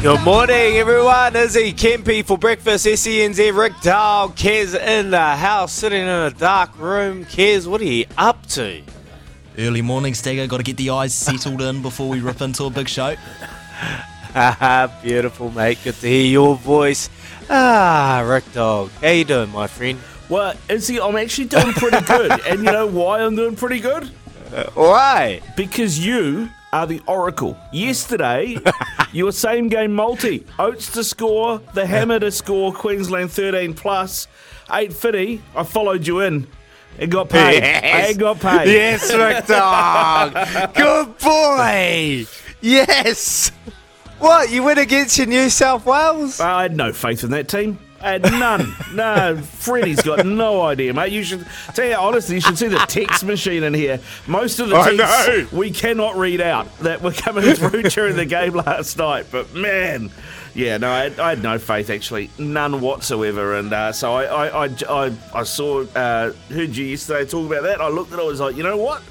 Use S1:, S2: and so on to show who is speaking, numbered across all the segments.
S1: Good morning, everyone. Izzy Kempy for breakfast. SENZ Rick Dahl. Kez in the house, sitting in a dark room. Kez, what are you up to?
S2: Early morning, Stagger. Got to get the eyes settled in before we rip into a big show.
S1: Haha, beautiful, mate. Good to hear your voice. Ah, Rick Dog. How you doing, my friend?
S3: Well, Izzy, I'm actually doing pretty good. and you know why I'm doing pretty good?
S1: Why?
S3: Because you are the oracle. Yesterday, you were same game multi. Coates to score, the hammer to score, Queensland 13 plus. 850, I followed you in. It got paid.
S1: Yes.
S3: I got paid.
S1: Yes, Rick Dog. Good boy. Yes. What, you went against your New South Wales?
S3: I had no faith in that team. Had none. no, Freddie's got no idea, mate. You should tell you honestly, you should see the text machine in here. Most of the
S1: I
S3: texts
S1: know.
S3: we cannot read out that were coming through during the game last night. But man, yeah, no, I had, I had no faith actually, none whatsoever. And uh, so I, I, I, I, I saw, uh, heard you yesterday talk about that. I looked at it, I was like, you know what?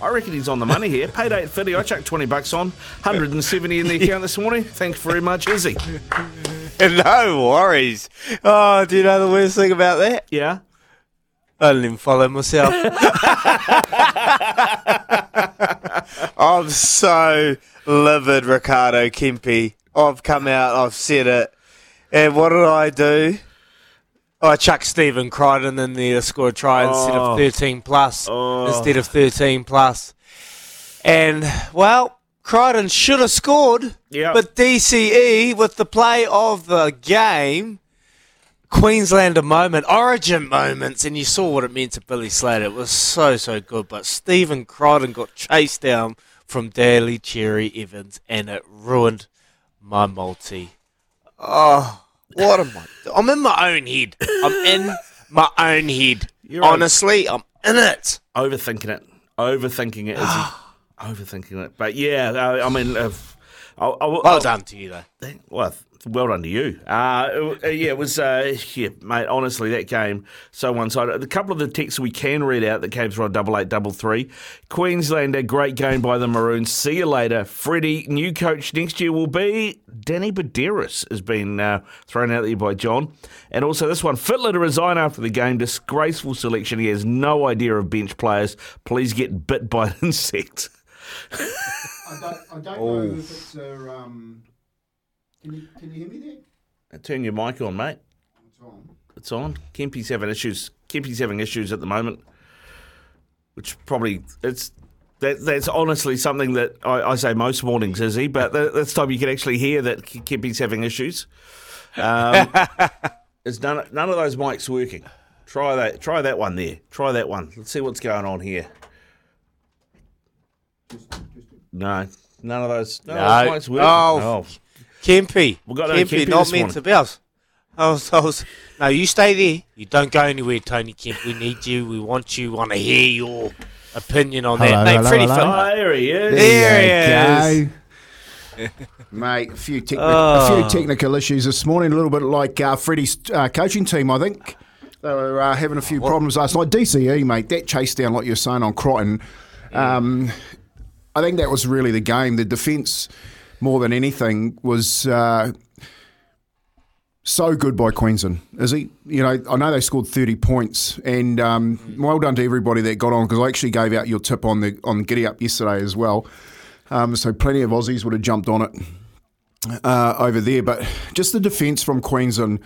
S3: I reckon he's on the money here. Paid eight fifty. I chucked twenty bucks on, hundred and seventy in the account this morning. Thanks very much, Izzy.
S1: No worries. Oh, do you know the worst thing about that?
S3: Yeah.
S1: I didn't even follow myself. I'm so livid, Ricardo Kempe. I've come out, I've said it. And what did I do? I chucked Stephen Crichton in there to score a try instead
S3: Oh.
S1: of 13 plus.
S3: Oh.
S1: Instead of 13 plus. And, well, Crichton should have scored.
S3: Yep.
S1: But DCE, with the play of the game, Queenslander moment, origin moments, and you saw what it meant to Billy Slater. It was so, so good. But Stephen Crichton got chased down from Daly Cherry Evans, and it ruined my multi. Oh, what am I? I'm in my own head. I'm in my own head.
S3: You're on-
S1: Honestly, I'm in it.
S3: overthinking it, overthinking it, Izzy. overthinking it. But yeah, uh, I mean, uh, I, I,
S1: Well done to you, though.
S3: Well, well done to you. Uh, yeah, it was. Uh, yeah, mate. Honestly, that game so one sided. A couple of the texts we can read out that came through on double eight double three. Queenslander, great game by the Maroons. See you later, Freddie. New coach next year will be Danny Buderus. Has been uh, thrown out there by John, and also this one. Fittler to resign after the game. Disgraceful selection. He has no idea of bench players. Please get bit by an insect.
S4: I don't, I don't know if it's a. Um, can you can you hear me there?
S3: Turn your mic on, mate.
S4: It's on.
S3: It's on. Kempy's having issues. Kempy's having issues at the moment, which probably it's that that's honestly something that I, I say most mornings, is he? But that, that's time you can actually hear that Kempy's having issues. Um, is none none of those mics working? Try that. Try that one there. Try that one. Let's see what's going on here. No, none of those. None of those mics working.
S1: Oh. Kempy.
S3: We got no
S1: Kempy,
S3: Kempy
S1: not
S3: this
S1: meant
S3: morning.
S1: to be us. I was, I was, no, you stay there. You don't go anywhere, Tony Kemp. We need you. We want you. Want to hear your opinion on
S4: Hello,
S1: that. Mate,
S4: hello,
S1: Freddie
S4: hello.
S1: Fittler.
S3: Oh, there he is.
S1: There he is.
S4: Mate, a few, techni-
S1: Oh.
S4: a few technical issues this morning, a little bit like uh, Freddie's uh, coaching team, I think. They were uh, having a few problems last night. DCE, mate, that chase down, like you were saying on Crichton, um, I think that was really the game. The defence, more than anything, was uh, so good by Queensland. Is he? You know, I know they scored thirty points, and um, well done to everybody that got on because I actually gave out your tip on the on Giddy Up yesterday as well. Um, so plenty of Aussies would have jumped on it uh, over there, but just the defence from Queensland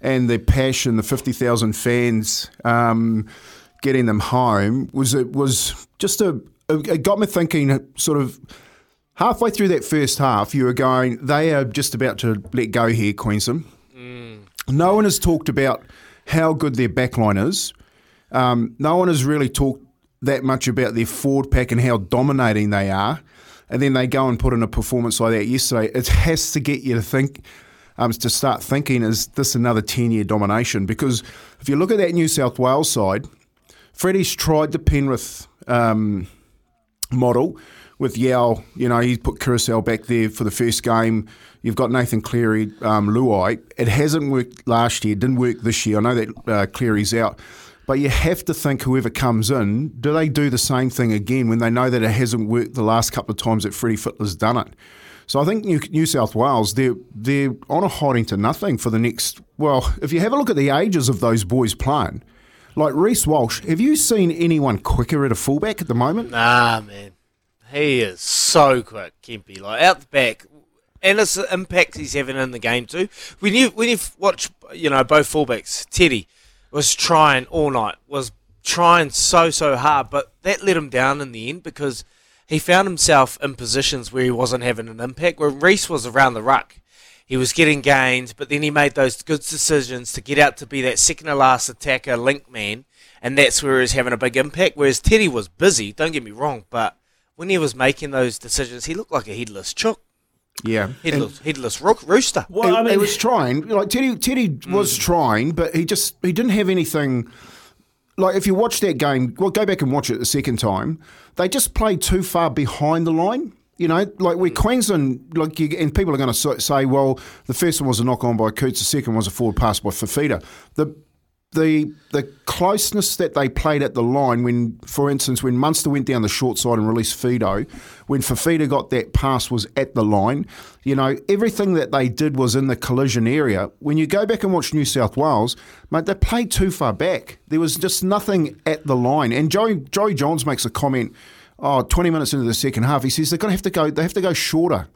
S4: and the passion, the fifty thousand fans um, getting them home was it was just a it got me thinking sort of halfway through that first half, you were going, they are just about to let go here, Queensland. No one has talked about how good their backline is. Um, no one has really talked that much about their forward pack and how dominating they are. and then they go and put in a performance like that yesterday, it has to get you to think. Um, to start thinking, is this another 10 year domination? Because if you look at that New South Wales side, Freddie's tried the Penrith um, model with Yeo. You know, he put Carousel back there for the first game. You've got Nathan Cleary, um, Luai. It hasn't worked last year, didn't work this year. I know that uh, Cleary's out. But you have to think whoever comes in, do they do the same thing again when they know that it hasn't worked the last couple of times that Freddie Fittler's done it? So I think New, New South Wales, they're, they're on a hiding to nothing for the next. Well, if you have a look at the ages of those boys playing, like Reece Walsh, have you seen anyone quicker at a fullback at the moment?
S1: Nah, man. He is so quick, Kempy. Like out the back, and it's the impact he's having in the game too. When you when you watch, you know, both fullbacks, Teddy was trying all night, was trying so so hard, but that let him down in the end because he found himself in positions where he wasn't having an impact. Where Reece was around the ruck, he was getting gains, but then he made those good decisions to get out to be that second to last attacker, link man, and that's where he's having a big impact. Whereas Teddy was busy, don't get me wrong, but when he was making those decisions, he looked like a headless chook.
S4: Yeah.
S1: Headless, headless rook, rooster.
S3: Well,
S4: he,
S3: I mean,
S4: he was trying. Like Teddy, Teddy was mm. trying, but he just he didn't have anything. Like if you watch that game, well, go back and watch it the second time. They just played too far behind the line. You know, like where mm. Queensland, like, you, and people are going to say, well, the first one was a knock on by Coots, the second was a forward pass by Fafita. The the the closeness that they played at the line when, for instance, when Munster went down the short side and released Fido, when Fafita got that pass was at the line. You know, everything that they did was in the collision area. When you go back and watch New South Wales, mate, they played too far back. There was just nothing at the line. And Joey, Joey Johns makes a comment. Oh, 20 minutes into the second half, he says they're going to have to go. They have to go shorter,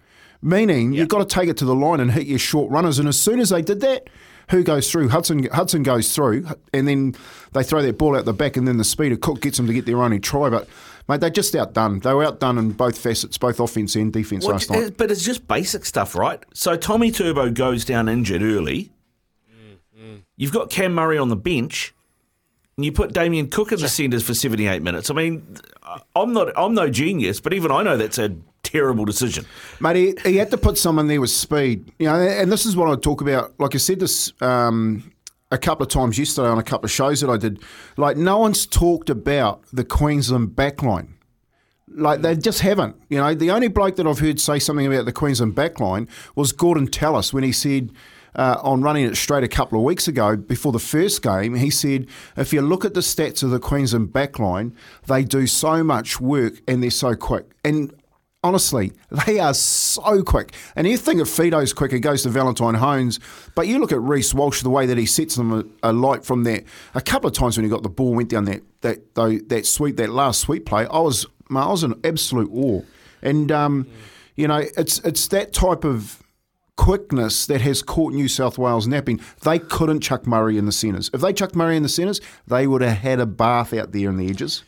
S4: meaning you've got to take it to the line and hit your short runners. And as soon as they did that, who goes through? Hudson Hudson goes through, and then they throw that ball out the back, and then the speed of Cook gets them to get their only try. But mate, they're just outdone. They were outdone in both facets, both offense and defense
S3: Well,
S4: last night.
S3: Uh, but it's just basic stuff, right? So Tommy Turbo goes down injured early. Mm, mm. You've got Cam Murray on the bench, and you put Damien Cook in the centres for seventy-eight minutes. I mean, I'm not, I'm no genius, but even I know that's a terrible decision.
S4: Mate, he, he had to put someone there with speed. You know, and this is what I talk about. Like I said this um, a couple of times yesterday on a couple of shows that I did. Like no one's talked about the Queensland backline. Like they just haven't. You know, the only bloke that I've heard say something about the Queensland backline was Gordon Tallis when he said. Uh, on running it straight a couple of weeks ago before the first game, he said, if you look at the stats of the Queensland backline, they do so much work and they're so quick. And honestly, they are so quick. And you think of Fido's quick, it goes to Valentine Holmes. But you look at Reece Walsh, the way that he sets them alight from that. A couple of times when he got the ball, went down that that though, that sweep, that last sweep play, I was I was in absolute awe. And um, you know, it's it's that type of quickness that has caught New South Wales napping. They couldn't chuck Murray in the centres. If they chucked Murray in the centres, they would have had a bath out there in the edges.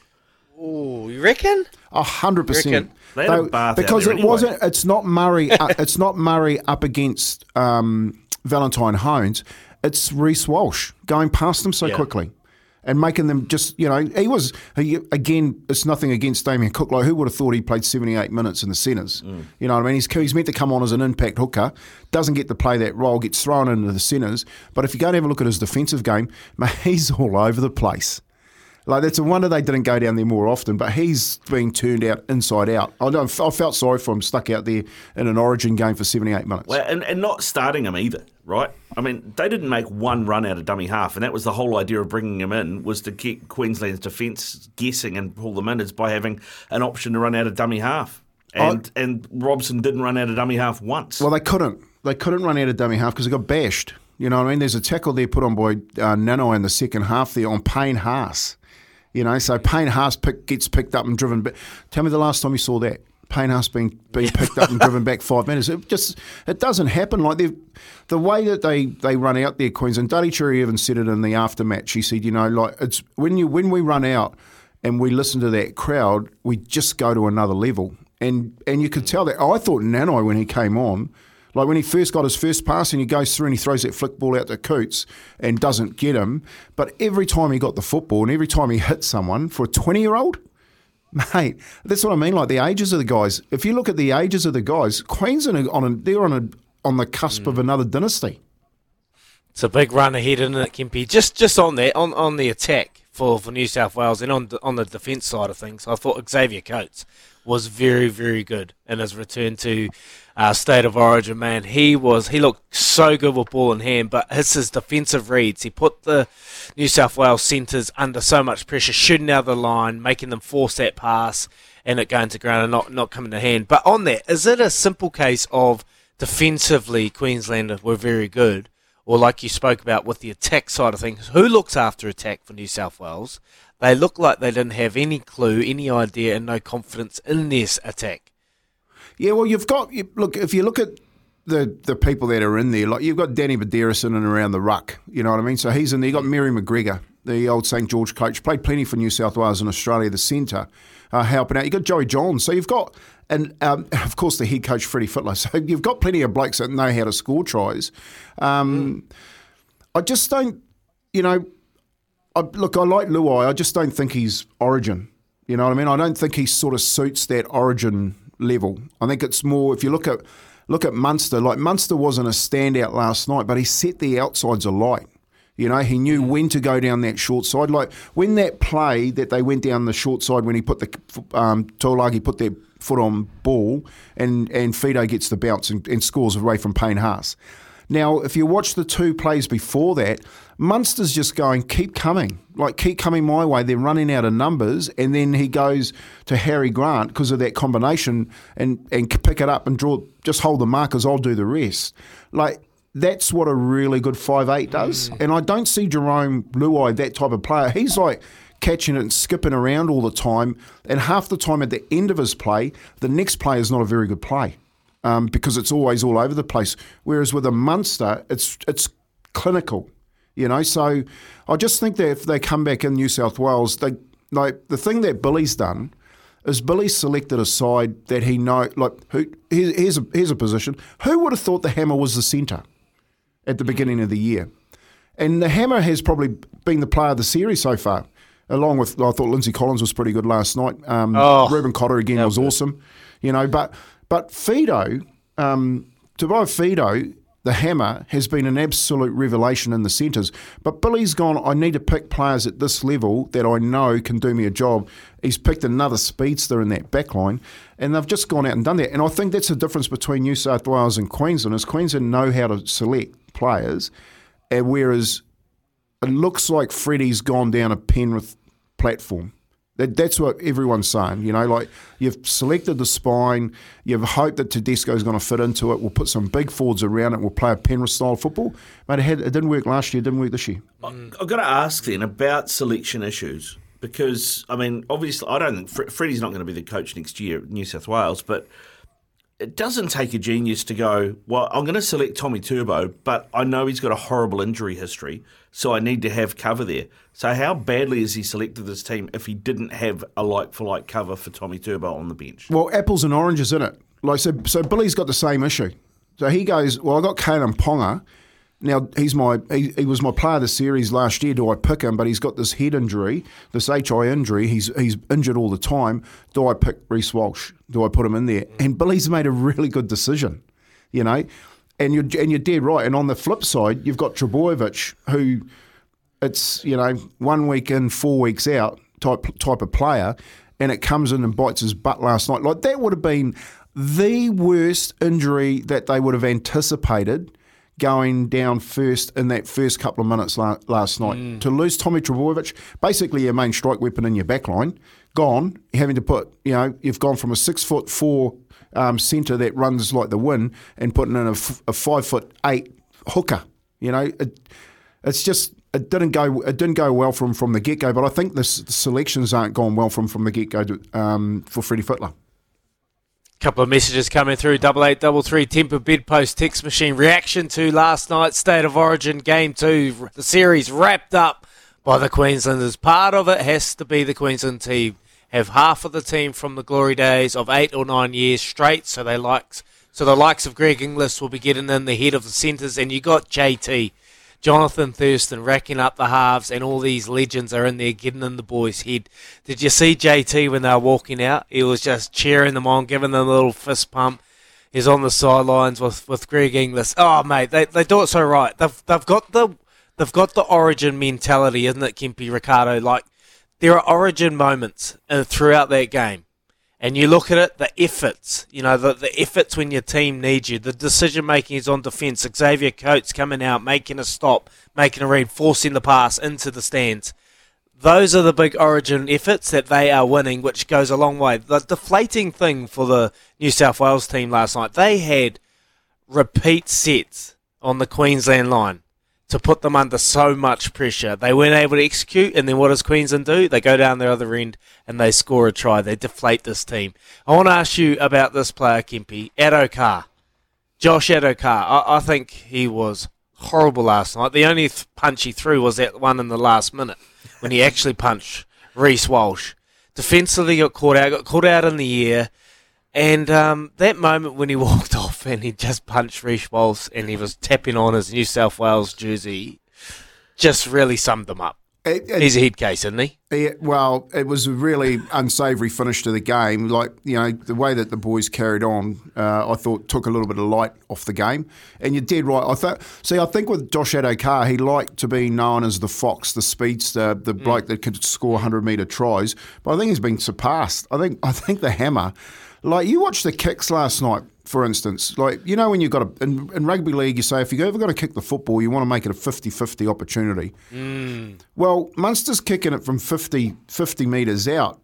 S1: Oh, you reckon?
S4: A hundred percent.
S3: They had a bath
S4: because it
S3: anyway.
S4: wasn't. It's not Murray. uh, it's not Murray up against um, Valentine Holmes. It's Reece Walsh going past them so
S1: Yeah.
S4: quickly. And making them just, you know, he was, he, again, it's nothing against Damien Cook. Like, who would have thought he played 78 minutes in the centres?
S3: Mm.
S4: You know what I mean? He's, he's meant to come on as an impact hooker, doesn't get to play that role, gets thrown into the centres. But if you go and have a look at his defensive game, mate, he's all over the place. Like it's a wonder they didn't go down there more often. But he's being turned out inside out. I, I felt sorry for him stuck out there in an Origin game for seventy eight minutes.
S3: Well, and, and not starting him either, right? I mean, they didn't make one run out of dummy half, and that was the whole idea of bringing him in was to keep Queensland's defence guessing and pull them in is by having an option to run out of dummy half. And and Robson didn't run out of dummy half once.
S4: Well, they couldn't. They couldn't run out of dummy half because they got bashed. You know what I mean? There's a tackle there put on by uh, Nanai in the second half there on Payne Haas. You know, so Payne Haas pick, gets picked up and driven. But tell me the last time you saw that. Haas being being picked up and driven back five minutes. It just it doesn't happen like the way that they, they run out there, Queensland. Daly Cherry Evans said it in the aftermatch. He said, you know, like it's when you when we run out and we listen to that crowd, we just go to another level. And and you could tell that. I thought Nanai when he came on, like when he first got his first pass and he goes through and he throws that flick ball out to Coots and doesn't get him. But every time he got the football and every time he hit someone for a twenty year old, Mate, that's what I mean. Like the ages of the guys. If you look at the ages of the guys, Queensland are on a, they're on a on the cusp of hmm. another dynasty.
S1: It's a big run ahead, isn't it, Kempy? Just just on that, on, on the attack for, for New South Wales and on the, on the defence side of things, I thought Xavier Coates was very very good in his return to uh, state of origin. Man, he was he looked so good with ball in hand, but his defensive reads, he put the New South Wales centres under so much pressure, shooting out of the line, making them force that pass, and it going to ground and not not coming to hand. But on that, is it a simple case of defensively Queensland were very good? Or like you spoke about with the attack side of things, who looks after attack for New South Wales? They look like they didn't have any clue, any idea, and no confidence in this attack.
S4: Yeah, well, you've got you, look if you look at the the people that are in there, like you've got Danny in and around the ruck. You know what I mean? So he's in there. You got Mary McGregor, the old St George coach, played plenty for New South Wales and Australia, the centre, uh, helping out. You got Joey Johns, so you've got. And um, of course, the head coach Freddie Fittler. So you've got plenty of blokes that know how to score tries. Um, I just don't, you know, I, look, I like Luai. I just don't think he's Origin. You know what I mean? I don't think he sort of suits that Origin level. I think it's more if you look at look at Munster. Like Munster wasn't a standout last night, but he set the outsides alight. You know, he knew when to go down that short side. Like when that play that they went down the short side when he put the um, Taulagi put their foot on ball and and Fido gets the bounce and, and scores away from Payne Haas. Now, if you watch the two plays before that, Munster's just going, keep coming, like keep coming my way. They're running out of numbers, and then he goes to Harry Grant because of that combination and and pick it up and draw. Just hold the markers. I'll do the rest. Like that's what a really good five eight does. And I don't see Jarome Luai that type of player. He's like catching it and skipping around all the time, and half the time at the end of his play, the next play is not a very good play um, because it's always all over the place. Whereas with a Munster, it's it's clinical, you know. So I just think that if they come back in New South Wales, they like the thing that Billy's done is Billy selected a side that he know like who here's, a here's a position. Who would have thought the Hammer was the centre at the beginning of the year? And the Hammer has probably been the player of the series so far, along with I thought Lindsay Collins was pretty good last night. Um,
S1: Oh,
S4: Reuben Cotter again
S1: was good.
S4: awesome, you know. But but Fido, um, to buy Fido, the hammer has been an absolute revelation in the centres. But Billy's gone. I need to pick players at this level that I know can do me a job. He's picked another speedster in that back line, and they've just gone out and done that. And I think that's the difference between New South Wales and Queensland. Is Queensland know how to select players, and whereas it looks like Freddie's gone down a Penrith platform. That, that's what everyone's saying. You know, like you've selected the spine, you've hoped that Tedesco's going to fit into it. We'll put some big forwards around it. We'll play a Penrith style football. But it, had, it didn't work last year. It didn't work this year.
S3: I've got to ask then about selection issues because I mean, obviously, I don't think Fre- Freddie's not going to be the coach next year at New South Wales, but it doesn't take a genius to go. Well, I'm going to select Tommy Turbo, but I know he's got a horrible injury history, so I need to have cover there. So, how badly has he selected this team if he didn't have a like for like cover for Tommy Turbo on the bench?
S4: Well, apples and oranges in it. Like so, so Billy's got the same issue. So he goes, well, I got Kalyn Ponga. Now he's my he, he was my player of the series last year. Do I pick him? But he's got this head injury, this HI injury. He's he's injured all the time. Do I pick Reece Walsh? Do I put him in there? And Billy's made a really good decision, you know. And you're and you're dead right. And on the flip side, you've got Trbojevic, who it's you know one week in, four weeks out type type of player, and it comes in and bites his butt last night. Like that would have been the worst injury that they would have anticipated going down first in that first couple of minutes la- last night. To lose Tommy Trbojevic, basically your main strike weapon in your back line, gone, having to put, you know, you've gone from a six foot four um, centre that runs like the wind and putting in a, f- a five foot eight hooker. You know, it, it's just it didn't go it didn't go well from from the get go. But I think the, the selections aren't gone well from from the get go um, for Freddie Fittler.
S1: Couple of messages coming through. Double eight, double three. Tempur bedpost text machine reaction to last night's State of Origin game two. The series wrapped up by the Queenslanders. Part of it has to be the Queensland team have half of the team from the glory days of eight or nine years straight. So they likes so the likes of Greg Inglis will be getting in the head of the centres, and you got JT. Jonathan Thurston racking up the halves, and all these legends are in there getting in the boys' head. Did you see JT when they were walking out? He was just cheering them on, giving them a little fist pump. He's on the sidelines with, with Greg Inglis. Oh, mate, they, they do it so right. They've they've got the they've got the origin mentality, isn't it, Kempy Ricardo? Like there are origin moments uh, throughout that game and you look at it, the efforts, you know, the, the efforts when your team needs you, the decision making is on defence. Xavier Coates coming out, making a stop, making a read, forcing the pass into the stands. Those are the big origin efforts that they are winning, which goes a long way. The deflating thing for the New South Wales team last night, they had repeat sets on the Queensland line to put them under so much pressure. They weren't able to execute, and then what does Queensland do? They go down the other end and they score a try. They deflate this team. I want to ask you about this player, Kempy, Addo-Carr. Josh Addo-Carr. I, I think he was horrible last night. The only th- punch he threw was that one in the last minute when he actually punched Reece Walsh. Defensively got caught out, got caught out in the air. And um, that moment when he walked off and he just punched Reece Walsh and he was tapping on his New South Wales jersey just really summed them up. It, it, He's a head case, isn't he?
S4: It, well, it was a really unsavoury finish to the game. Like, you know, the way that the boys carried on, uh, I thought took a little bit of light off the game. And you're dead right. I thought, see, I think with Josh Addo-Carr, he liked to be known as the fox, the speedster, the mm. bloke that could score 100 metre tries. But I think he's been surpassed. I think, I think the hammer like you watched the kicks last night, for instance. Like you know when you've got a in, in rugby league, you say if you've ever got to kick the football, you want to make it a 50-50 opportunity. Mm. Well, Munster's kicking it from 50, 50 metres out,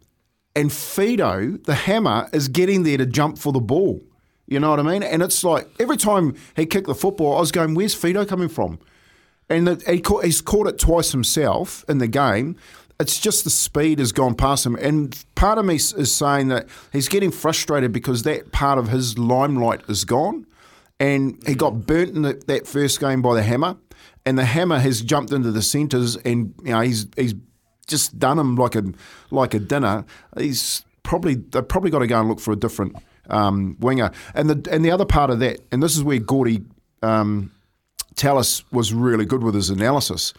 S4: and Fido, the hammer, is getting there to jump for the ball. You know what I mean? And it's like every time he kicked the football, I was going, "Where's Fido coming from?" And he caught, he's caught it twice himself in the game it's just the speed has gone past him. And part of me is saying that he's getting frustrated because that part of his limelight is gone. And he got burnt in the, that first game by the hammer. And the hammer has jumped into the centres and you know he's he's just done him like a like a dinner. He's probably they've probably got to go and look for a different um, winger. And the and the other part of that, and this is where Gordy um, Tallis was really good with his analysis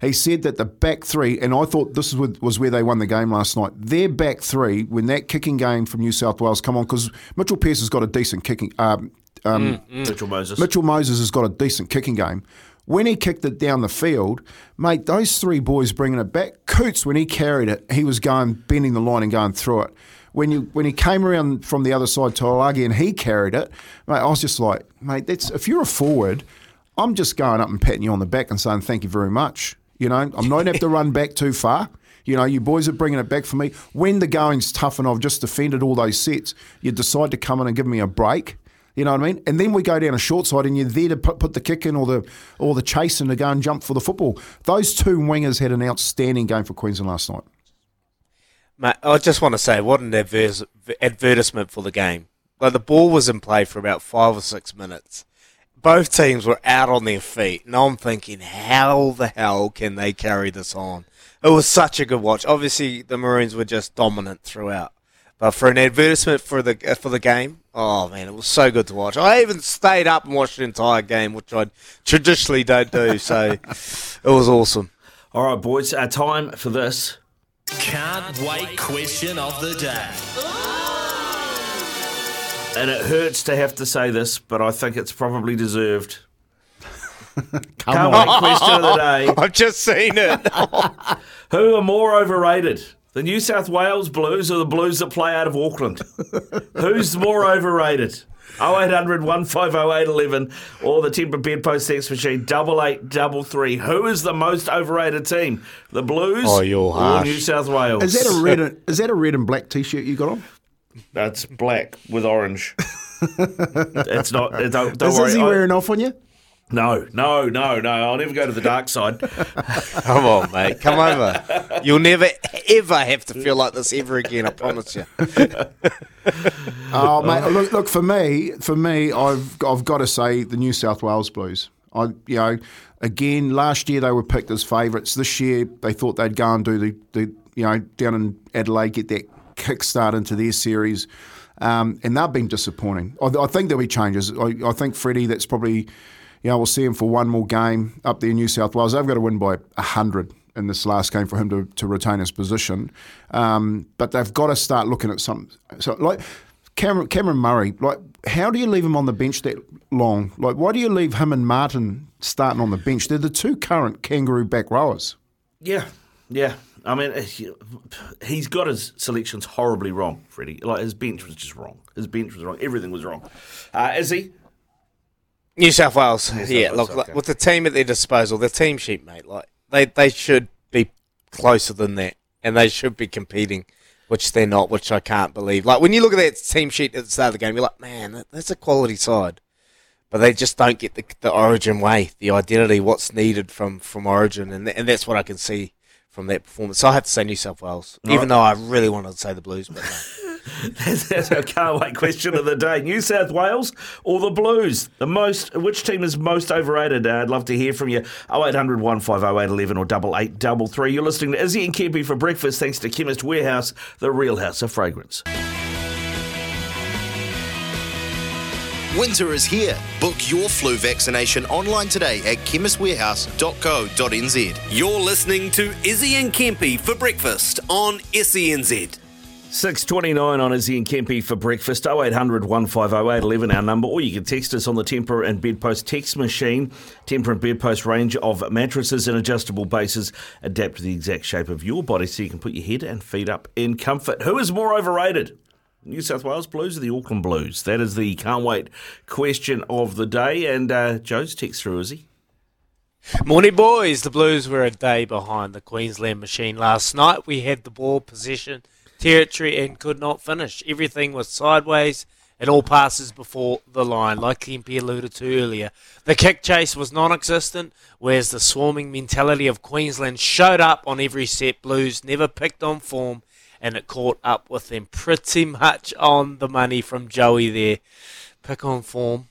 S4: he said that the back three, and I thought this was where they won the game last night. Their back three, when that kicking game from New South Wales come on, because Mitchell Pearce has got a decent kicking. Um,
S3: um, mm, mm. Mitchell Moses.
S4: Mitchell Moses has got a decent kicking game. When he kicked it down the field, mate, those three boys bringing it back. Coots, when he carried it, he was going bending the line and going through it. When you when he came around from the other side Taulagi and he carried it, mate, I was just like, mate, that's if you're a forward, I'm just going up and patting you on the back and saying thank you very much. You know, I'm not going to have to run back too far. You know, you boys are bringing it back for me. When the going's tough and I've just defended all those sets, you decide to come in and give me a break. You know what I mean? And then we go down a short side, and you're there to put, put the kick in or the or the chase and to go and jump for the football. Those two wingers had an outstanding game for Queensland last night.
S1: Mate, I just want to say, what an advertisement for the game. Like the ball was in play for about five or six minutes, both teams were out on their feet, and I'm thinking, how the hell can they carry this on? It was such a good watch. Obviously, the Maroons were just dominant throughout, but for an advertisement for the uh, for the game, oh man, it was so good to watch. I even stayed up and watched the entire game, which I traditionally don't do. So it was awesome.
S3: All right, boys, our time for this.
S5: Can't wait question of the day
S3: and it hurts to have to say this, but I think it's probably deserved.
S4: Come Can't on.
S3: question of the day.
S1: I've just seen it.
S3: Who are more overrated? The New South Wales Blues or the Blues that play out of Auckland? Who's more overrated? 0800 150811 or the Tempur Bedpost text machine double eight double three. Who is the most overrated team? The Blues
S1: oh, you're or
S3: New South Wales?
S4: Is that a red? And, is that a red and black T-shirt you got on?
S3: That's black with orange. it's not. Don't, don't
S4: Is
S3: worry.
S4: he wearing off on you?
S3: No, no, no, no. I'll never go to the dark side.
S1: Come on, mate. Come over. You'll never, ever have to feel like this ever again. I promise you.
S4: oh, mate. Look, look. For me, for me, I've I've got to say the New South Wales Blues. I, you know, again, last year they were picked as favourites. This year they thought they'd go and do the, the, you know, down in Adelaide get that kickstart into their series. Um, and they've been disappointing. I, I, think there'll be changes. I, I, think Freddie, that's probably, You know, we'll see him for one more game up there in New South Wales. They've got to win by 100 in this last game for him to, to retain his position. Um, but they've got to start looking at some. So, like Cameron, Cameron Murray, like, how do you leave him on the bench that long? Like, why do you leave him and Martin starting on the bench? They're the two current kangaroo back rowers.
S3: Yeah, yeah. I mean, he's got his selections horribly wrong, Freddie. Like his bench was just wrong. His bench was wrong. Everything was wrong. Uh, is he?
S1: New South Wales.
S3: South
S1: yeah,
S3: Wales,
S1: look,
S3: okay.
S1: like, with the team at their disposal, the team sheet, mate, like they they should be closer than that, and they should be competing, which they're not, which I can't believe. Like when you look at that team sheet at the start of the game, you're like, man, that, that's a quality side, but they just don't get the, the Origin way, the identity, what's needed from from Origin, and and that's what I can see from that performance. So I have to say New South Wales, even though I really wanted to say the Blues, but no.
S3: That's, that's our can't wait question of the day. New South Wales or the Blues? The most, which team is most overrated? Uh, I'd love to hear from you. 0800 150 811 or 8833. You're listening to Izzy and Kempy for breakfast thanks to Chemist Warehouse, the real house of fragrance.
S6: Winter is here. Book your flu vaccination online today at chemistwarehouse.co.nz.
S5: You're listening to Izzy and Kempy for breakfast on SENZ.
S3: 629 on Izzy and Kempy for breakfast. 0800 150 811 our number. Or you can text us on the Tempur and Bedpost text machine. Tempur and Bedpost range of mattresses and adjustable bases adapt to the exact shape of your body so you can put your head and feet up in comfort. Who is more overrated? New South Wales Blues or the Auckland Blues? That is the can't wait question of the day. And uh, Joe's text through, is he?
S1: Morning, boys. The Blues were a day behind the Queensland machine last night. We had the ball, possession, territory, and could not finish. Everything was sideways and all passes before the line, like Kempy alluded to earlier. The kick chase was non existent, whereas the swarming mentality of Queensland showed up on every set. Blues never picked on form, and it caught up with them pretty much on the money from Joey there. Pick on form,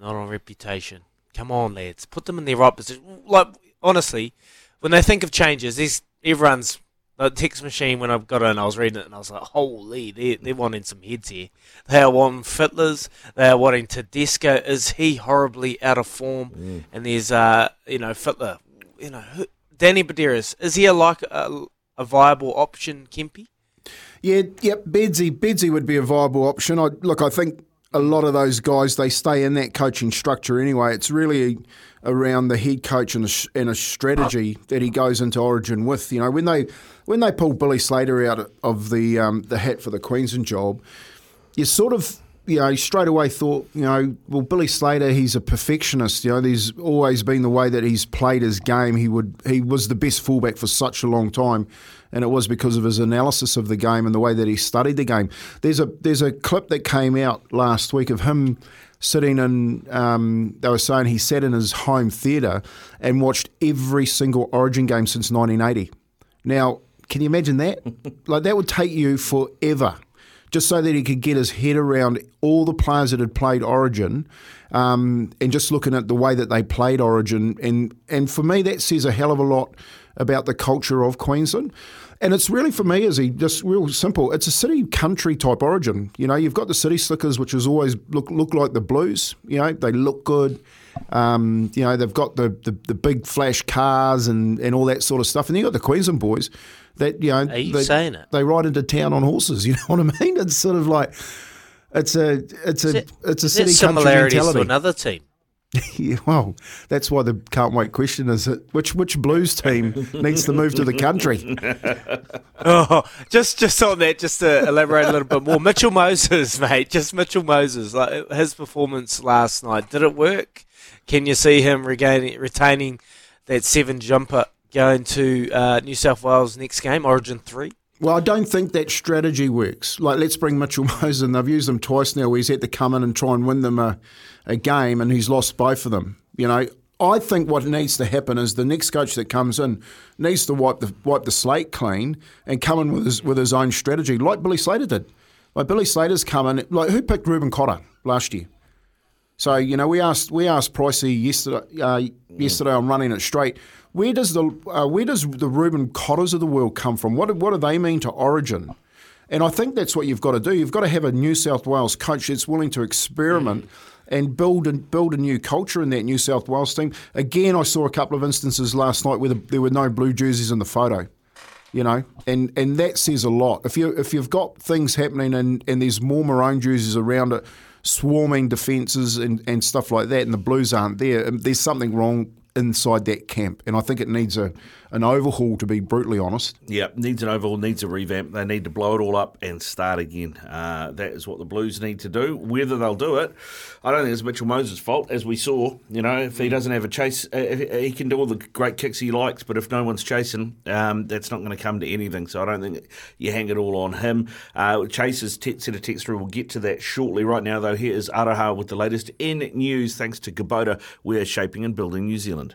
S1: not on reputation. Come on, lads, put them in their right position. Like honestly, when they think of changes, there's everyone's the text machine. When I got in, I was reading it and I was like, "Holy, they're they're wanting some heads here. They are wanting Fittlers. They are wanting Tedesco. Is he horribly out of form? And there's uh, you know, Fittler. You know, who, Danny Buderus. Is he a like a, a viable option, Kempy?
S4: Yeah, yep. Bedsy, Bedsy would be a viable option. I look. I think a lot of those guys they stay in that coaching structure anyway. It's really around the head coach and a, and a strategy that he goes into Origin with. You know, when they when they pulled Billy Slater out of the um, the hat for the Queensland job, you sort of you know straight away thought you know well Billy Slater he's a perfectionist you know there's always been the way that he's played his game. He would he was the best fullback for such a long time and it was because of his analysis of the game and the way that he studied the game. There's a there's a clip that came out last week of him sitting in um, they were saying he sat in his home theatre and watched every single origin game since 1980 now can you imagine that? Like that would take you forever just so that he could get his head around all the players that had played Origin, um, and just looking at the way that they played Origin, and and for me that says a hell of a lot about the culture of Queensland. And it's really for me, is he just real simple? It's a city country type origin. You know, you've got the city slickers, which is always look look like the Blues. You know, they look good. Um, you know, they've got the, the, the big flash cars and, and all that sort of stuff. And you've got the Queensland boys that, you know,
S1: Are you
S4: they,
S1: saying it?
S4: they ride into town on horses. You know what I mean? It's sort of like it's a it's a
S1: Is
S4: it's a city country
S1: similarities to
S4: mentality.
S1: another team?
S4: Yeah, well, that's why the can't wait question is it which which Blues team needs to move to the country?
S1: Oh, just just on that, just to elaborate a little bit more. Mitchell Moses, mate, just Mitchell Moses. Like his performance last night, did it work? Can you see him regaining, retaining that seven jumper going to uh, New South Wales next game, Origin three?
S4: Well, I don't think that strategy works. Like, let's bring Mitchell Moses in. They've used him twice now he's had to come in and try and win them a, a game and he's lost both of them. You know, I think what needs to happen is the next coach that comes in needs to wipe the wipe the slate clean and come in with his, with his own strategy, like Billy Slater did. Like Billy Slater's come in, like who picked Reuben Cotter last year? So you know, we asked we asked Pricey yesterday uh, yesterday on running it straight. Where does the uh, where does the Reuben Cotters of the world come from? What do- what do they mean to Origin? And I think that's what you've got to do. You've got to have a New South Wales coach that's willing to experiment and build and build a new culture in that New South Wales team. Again, I saw a couple of instances last night where the, there were no blue jerseys in the photo. You know, and, and that says a lot. If you if you've got things happening and, and there's more maroon jerseys around it, swarming defences and, and stuff like that, and the Blues aren't there, um, there's something wrong inside that camp. And I think it needs a an overhaul, to be brutally honest.
S3: Yeah, needs an overhaul, needs a revamp. They need to blow it all up and start again. Uh, that is what the Blues need to do. Whether they'll do it, I don't think it's Mitchell Moses' fault, as we saw. You know, if he doesn't have a chase, uh, he can do all the great kicks he likes, but if no one's chasing, um, that's not going to come to anything. So I don't think you hang it all on him. Uh, Chase's t- set of text through. We'll get to that shortly. Right now, though, here is Araha with the latest in news. Thanks to Kubota, we're shaping and building New Zealand.